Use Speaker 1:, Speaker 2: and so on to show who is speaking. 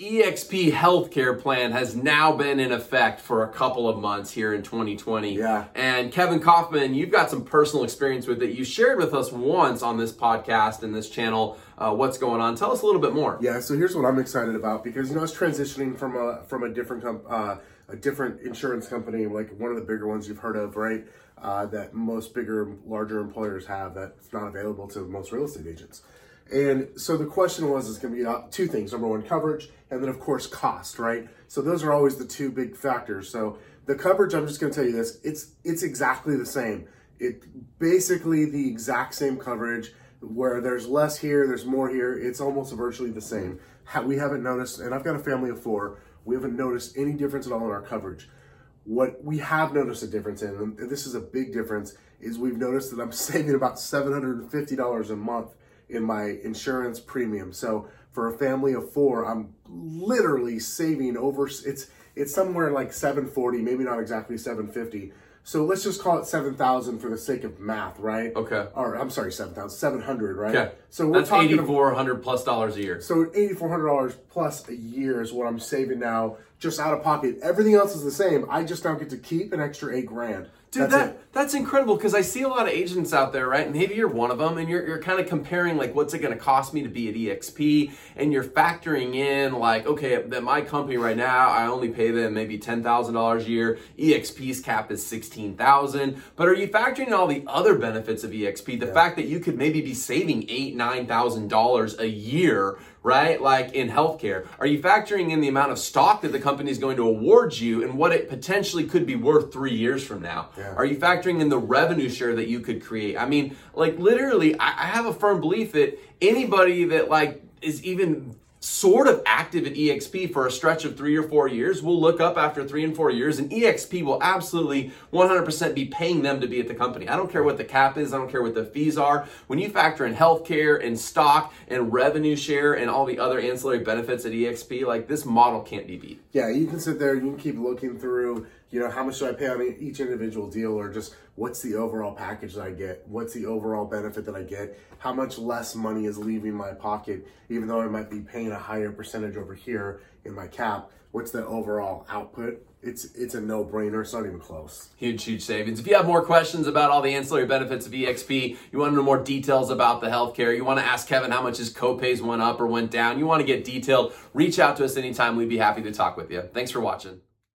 Speaker 1: EXP healthcare plan has now been in effect for a couple of months here in 2020.
Speaker 2: Yeah.
Speaker 1: And Kevin Kaufman, you've got some personal experience with it. You shared with us once on this podcast and this channel uh, what's going on. Tell us a little bit more.
Speaker 2: Yeah, so here's what I'm excited about because you know I was transitioning from a from a different com- uh, a different insurance company, like one of the bigger ones you've heard of, right? Uh, that most bigger, larger employers have that's not available to most real estate agents. And so the question was, is going to be uh, two things. Number one, coverage, and then of course cost, right? So those are always the two big factors. So the coverage, I'm just going to tell you this, it's it's exactly the same. It basically the exact same coverage. Where there's less here, there's more here. It's almost virtually the same. We haven't noticed, and I've got a family of four. We haven't noticed any difference at all in our coverage. What we have noticed a difference in, and this is a big difference, is we've noticed that I'm saving about $750 a month in my insurance premium. So for a family of four, I'm literally saving over it's it's somewhere like 740, maybe not exactly 750. So let's just call it 7,000 for the sake of math, right?
Speaker 1: Okay.
Speaker 2: Or I'm sorry, 7,000, 700, right?
Speaker 1: Okay.
Speaker 2: So we're
Speaker 1: That's
Speaker 2: talking
Speaker 1: 8400 plus dollars a year.
Speaker 2: so $8,400 plus a year is what I'm saving now, just out of pocket. Everything else is the same. I just now get to keep an extra eight grand.
Speaker 1: Dude,
Speaker 2: That's
Speaker 1: that
Speaker 2: it.
Speaker 1: that's incredible because I see a lot of agents out there, right? Maybe you're one of them, and you're, you're kind of comparing like what's it going to cost me to be at EXP, and you're factoring in like, okay, that my company right now, I only pay them maybe ten thousand dollars a year. EXP's cap is sixteen thousand, but are you factoring in all the other benefits of EXP? The fact that you could maybe be saving eight nine thousand dollars a year right? Like in healthcare. Are you factoring in the amount of stock that the company is going to award you and what it potentially could be worth three years from now?
Speaker 2: Yeah.
Speaker 1: Are you factoring in the revenue share that you could create? I mean, like literally, I, I have a firm belief that anybody that like is even sort of active at EXP for a stretch of three or four years, we'll look up after three and four years, and EXP will absolutely 100% be paying them to be at the company. I don't care what the cap is, I don't care what the fees are. When you factor in healthcare and stock and revenue share and all the other ancillary benefits at EXP, like this model can't be beat.
Speaker 2: Yeah, you can sit there, you can keep looking through, you know, how much do I pay on each individual deal or just what's the overall package that I get? What's the overall benefit that I get? How much less money is leaving my pocket, even though I might be paying a higher percentage over here in my cap? What's the overall output? It's it's a no brainer. It's not even close.
Speaker 1: Huge, huge savings. If you have more questions about all the ancillary benefits of EXP, you want to know more details about the healthcare, you want to ask Kevin how much his copays went up or went down, you want to get detailed, reach out to us anytime. We'd be happy to talk with you. Thanks for watching.